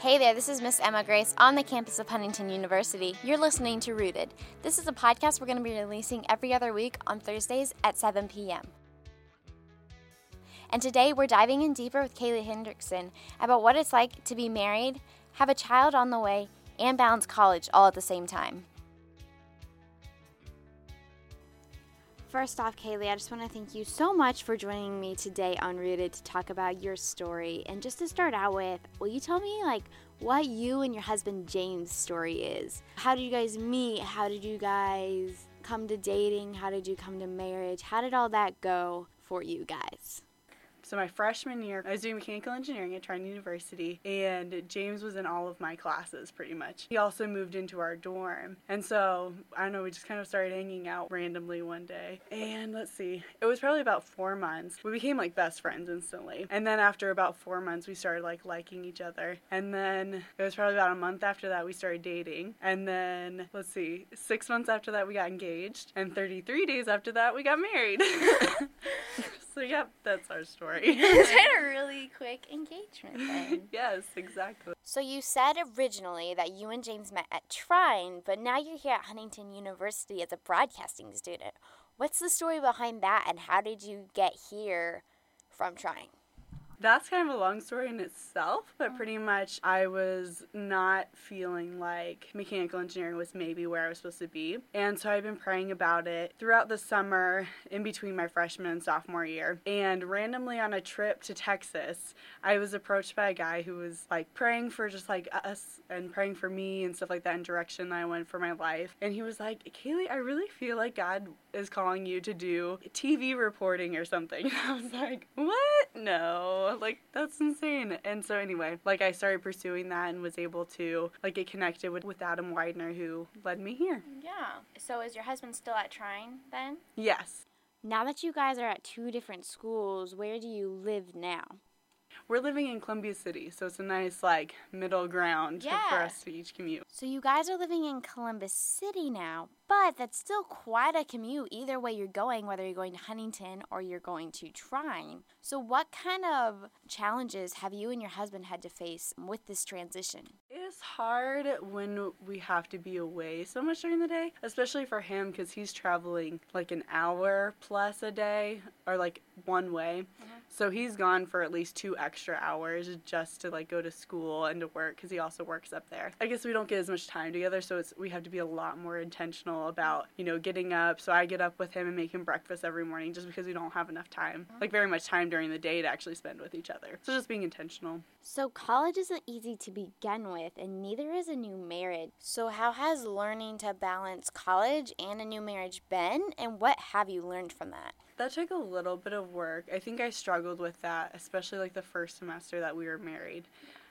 Hey there, this is Miss Emma Grace on the campus of Huntington University. You're listening to Rooted. This is a podcast we're going to be releasing every other week on Thursdays at 7 p.m. And today we're diving in deeper with Kaylea Hendrickson about what it's like to be married, have a child on the way, and balance college all at the same time. First off, Kaylea, I just want to thank you so much for joining me today on Rooted to talk about your story. And just to start out with, will you tell me like what you and your husband James' story is? How did you guys meet? How did you guys come to dating? How did you come to marriage? How did all that go for you guys? So my freshman year, I was doing mechanical engineering at Trine University, and James was in all of my classes pretty much. He also moved into our dorm, and so I don't know, we just kind of started hanging out randomly one day. And let's see, it was probably about four months. We became like best friends instantly, and then after about four months, we started like liking each other. And then it was probably about a month after that we started dating, and then let's see, six months after that we got engaged, and 33 days after that we got married. so yep, that's our story. Is that a really quick engagement then? yes, exactly. So you said originally that you and James met at Trine, but now you're here at Huntington University as a broadcasting student. What's the story behind that, and how did you get here from Trine? That's kind of a long story in itself, but oh. pretty much I was not feeling like mechanical engineering was maybe where I was supposed to be. And so I've been praying about it throughout the summer in between my freshman and sophomore year. And randomly on a trip to Texas, I was approached by a guy who was like praying for just like us and praying for me and stuff like that in direction that I went for my life. And he was like, Kaylea, I really feel like God is calling you to do TV reporting or something. I was like, what? No like that's insane. And so anyway, like I started pursuing that and was able to like get connected with, with Adam Widener who led me here. Yeah. So is your husband still at Trine then? Yes. Now that you guys are at two different schools, where do you live now? We're living in Columbia City, so it's a nice like middle ground yeah. for us to each commute. So you guys are living in Columbia City now, but that's still quite a commute either way you're going, whether you're going to Huntington or you're going to Trine. So what kind of challenges have you and your husband had to face with this transition? It's hard when we have to be away so much during the day, especially for him because he's traveling like an hour plus a day or like one way. Mm-hmm. So he's gone for at least two extra hours just to like go to school and to work because he also works up there. I guess we don't get as much time together, so it's we have to be a lot more intentional about you know getting up. So I get up with him and make him breakfast every morning just because we don't have enough time, like very much time during the day to actually spend with each other. So just being intentional. So college isn't easy to begin with, and neither is a new marriage. So how has learning to balance college and a new marriage been, and what have you learned from that? That took a little bit of work. I think I struggled with that, especially like the first semester that we were married.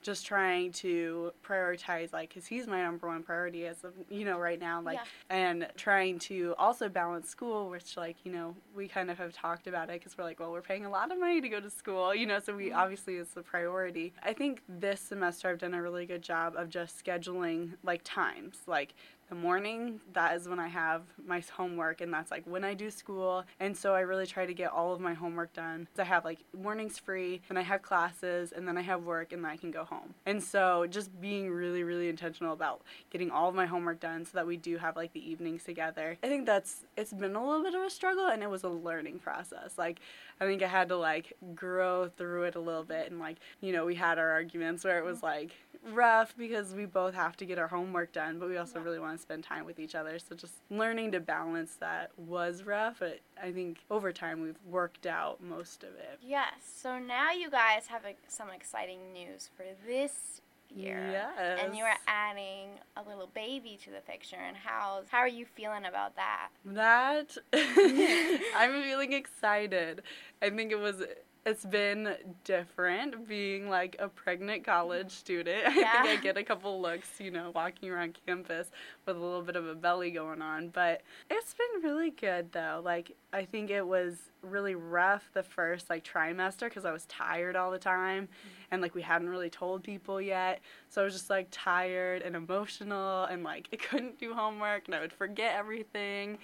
Just trying to prioritize, like, because he's my number one priority as of, you know, right now, like, yeah. and trying to also balance school, which, like, you know, we kind of have talked about it because we're like, well, we're paying a lot of money to go to school, you know, so we mm-hmm. obviously it's a priority. I think this semester I've done a really good job of just scheduling, like, times. Like, the morning that is when i have my homework and that's like when i do school. And so i really try to get all of my homework done. So i have like mornings free and i have classes and then i have work and then i can go home. And so just being really really intentional about getting all of my homework done so that we do have like the evenings together. I think that's it's been a little bit of a struggle and it was a learning process. Like i think i had to like grow through it a little bit and like you know we had our arguments where it was mm-hmm. like rough because we both have to get our homework done, but we also yeah. really want to spend time with each other. So just learning to balance that was rough, but I think over time we've worked out most of it. Yes. So now you guys have a, some exciting news for this year. Yes. And you are adding a little baby to the picture. And how how are you feeling about that? That I'm feeling excited. I think it was it's been different being like a pregnant college student. Yeah. I think I get a couple looks, you know, walking around campus with a little bit of a belly going on. But it's been really good though. Like, I think it was really rough the first like trimester because I was tired all the time mm-hmm. and like we hadn't really told people yet. So I was just like tired and emotional and like I couldn't do homework and I would forget everything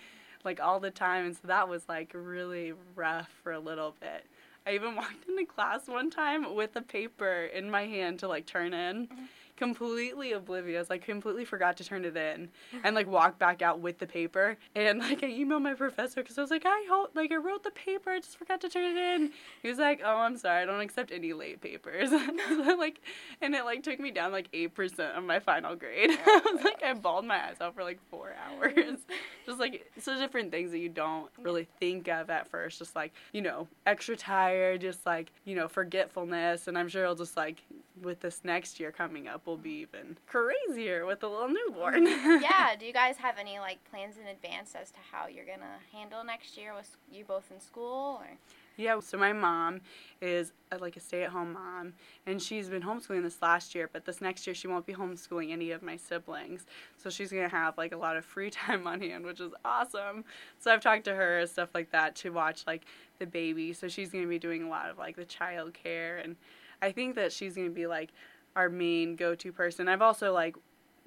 like all the time. And so that was like really rough for a little bit. I even walked into class one time with a paper in my hand to like turn in. Mm-hmm. completely oblivious, like completely forgot to turn it in, and like walked back out with the paper. And like I emailed my professor because I was like, I hope like I wrote the paper, I just forgot to turn it in. He was like, Oh, I'm sorry, I don't accept any late papers. like, and it like took me down like eight percent of my final grade. I was like, I bawled my eyes out for like four hours, mm-hmm. Just like so different things that you don't really think of at first, just like you know extra tired, just like you know forgetfulness, and I'm sure it'll just like with this next year coming up will be even crazier with a little newborn. Mm, yeah. Do you guys have any like plans in advance as to how you're gonna handle next year with you both in school or? Yeah, so my mom is a, like a stay-at-home mom, and she's been homeschooling this last year, but this next year she won't be homeschooling any of my siblings. So she's gonna have like a lot of free time on hand, which is awesome. So I've talked to her and stuff like that to watch like the baby. So she's gonna be doing a lot of like the child care, and I think that she's gonna be like our main go-to person. I've also like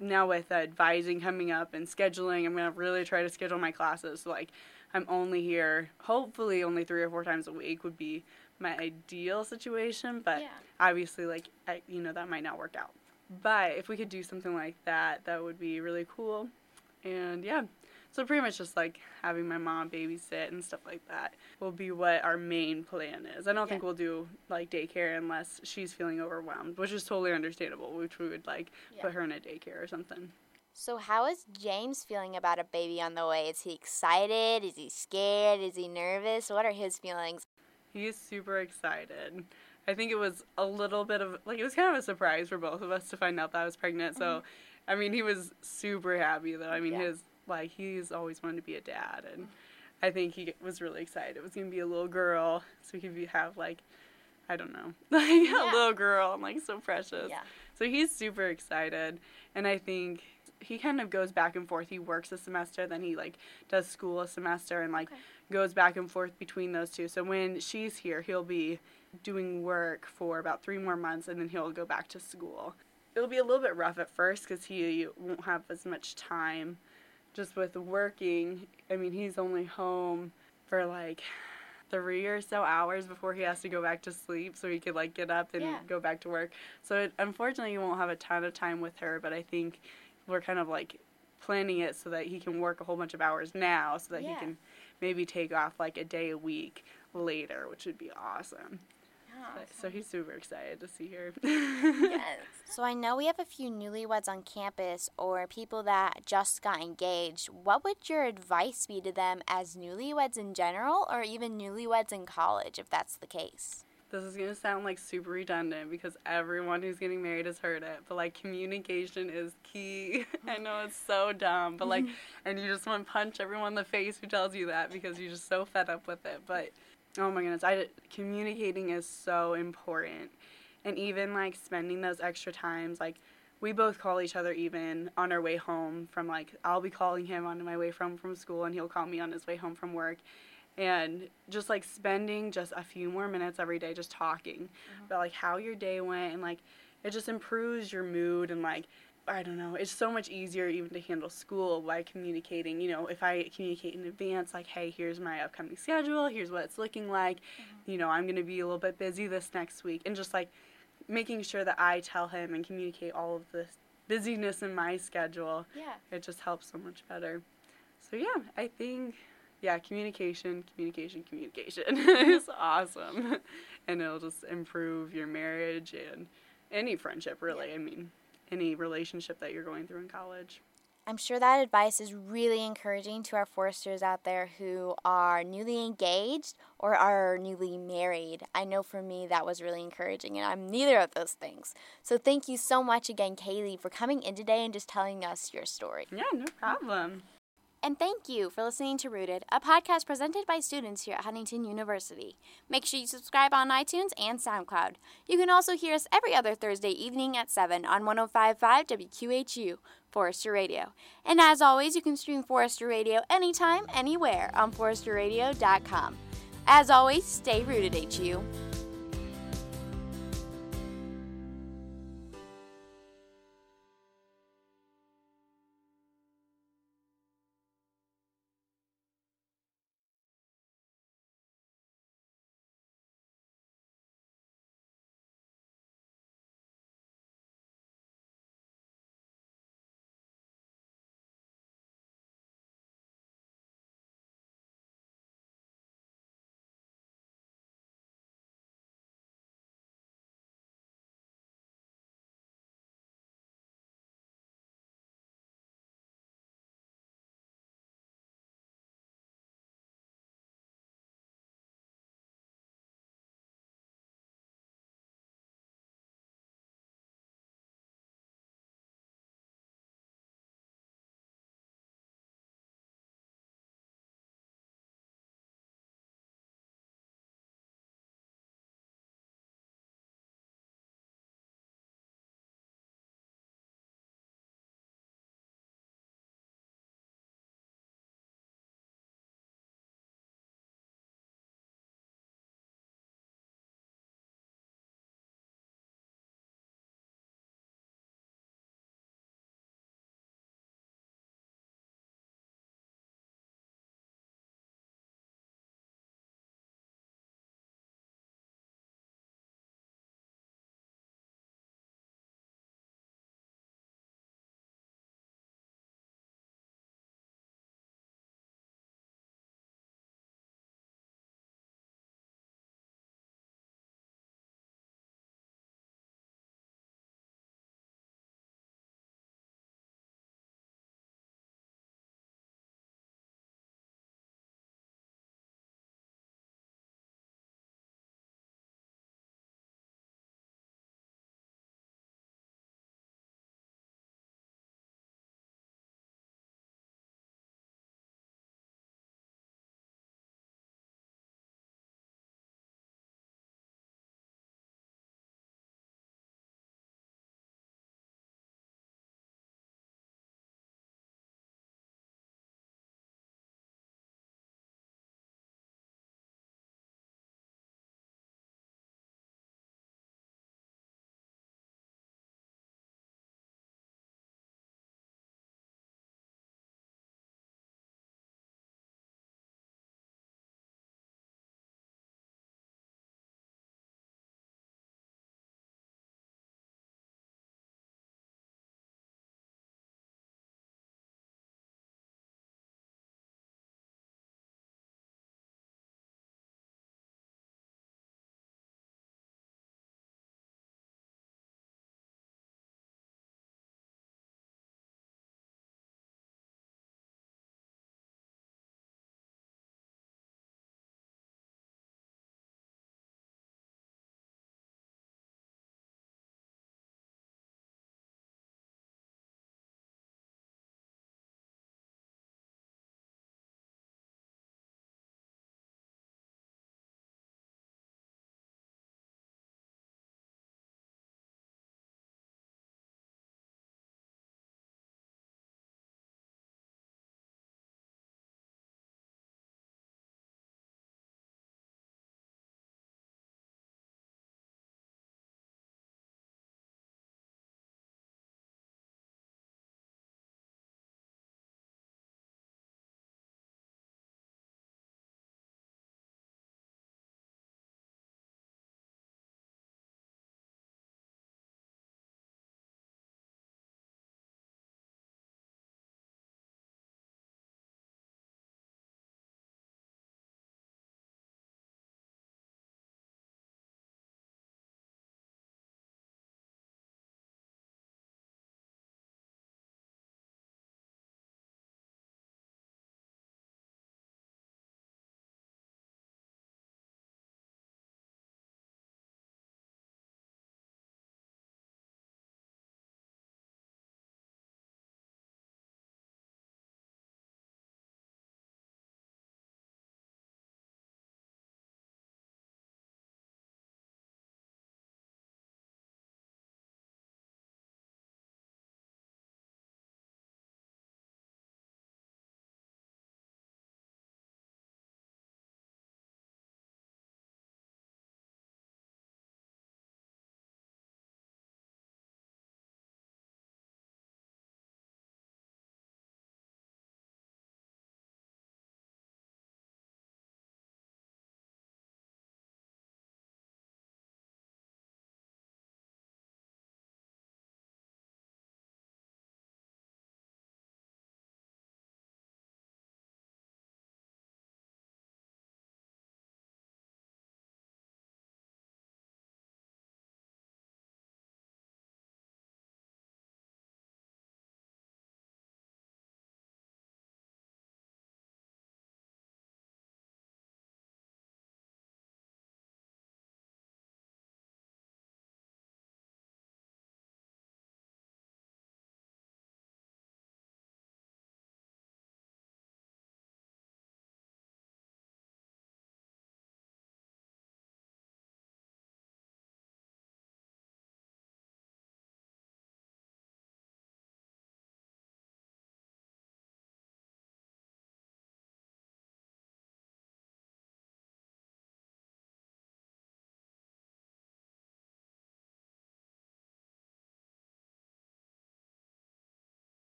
now with advising coming up and scheduling, I'm gonna really try to schedule my classes so, like I'm only here, hopefully, only three or four times a week would be my ideal situation. But Yeah. obviously, like, I, you know, that might not work out. But if we could do something like that, that would be really cool. And yeah, so pretty much just like having my mom babysit and stuff like that will be what our main plan is. I don't think we'll do like daycare unless she's feeling overwhelmed, which is totally understandable, which we would like Yeah. put her in a daycare or something. So, how is James feeling about a baby on the way? Is he excited? Is he scared? Is he nervous? What are his feelings? He's super excited. I think it was a little bit of like it was kind of a surprise for both of us to find out that I was pregnant. So, I mean, he was super happy though. I mean, Mm-hmm. Yeah. his like he's always wanted to be a dad, and I think he was really excited. It was gonna be a little girl, so he could be, have like I don't know, like Yeah. a little girl and like so precious. Yeah. So he's super excited, and I think he kind of goes back and forth. He works a semester, then he like does school a semester, and like Okay. goes back and forth between those two. So when she's here, he'll be doing work for about three more months, and then he'll go back to school. It'll be a little bit rough at first because he won't have as much time, just with working. I mean, he's only home for like three or so hours before he has to go back to sleep so he could like get up and Yeah. go back to work. So it, unfortunately, he won't have a ton of time with her, but I think we're kind of like planning it so that he can work a whole bunch of hours now so that Yeah. he can maybe take off like a day a week later, which would be awesome. So he's super excited to see her. yes. So, I know we have a few newlyweds on campus or people that just got engaged. What would your advice be to them as newlyweds in general or even newlyweds in college if that's the case? This is gonna sound like super redundant because everyone who's getting married has heard it, but like communication is key. I know it's so dumb, but like, and you just want to punch everyone in the face who tells you that because you're just so fed up with it. But oh my goodness, I communicating is so important, and even like spending those extra times, like we both call each other even on our way home from like I'll be calling him on my way from from school, and he'll call me on his way home from work and just like spending just a few more minutes every day just talking mm-hmm. about like how your day went and like it just improves your mood and like I don't know, it's so much easier even to handle school by communicating. You know, if I communicate in advance, like, hey, here's my upcoming schedule, here's what it's looking like, mm-hmm. you know, I'm going to be a little bit busy this next week, and just like making sure that I tell him and communicate all of this busyness in my schedule Yeah. it just helps so much better. So yeah, I think yeah, communication, communication, communication is awesome, and it'll just improve your marriage and any friendship really. I mean, any relationship that you're going through in college. I'm sure that advice is really encouraging to our foresters out there who are newly engaged or are newly married. I know for me that was really encouraging, and I'm neither of those things. So thank you so much again, Kaylea, for coming in today and just telling us your story. Yeah, no problem. And thank you for listening to Rooted, a podcast presented by students here at Huntington University. Make sure you subscribe on iTunes and SoundCloud. You can also hear us every other Thursday evening at 7 on 1055 WQHU, Forester Radio. And as always, you can stream Forester Radio anytime, anywhere on foresterradio.com. As always, stay rooted, HU.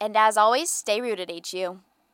And as always, stay rooted, HU.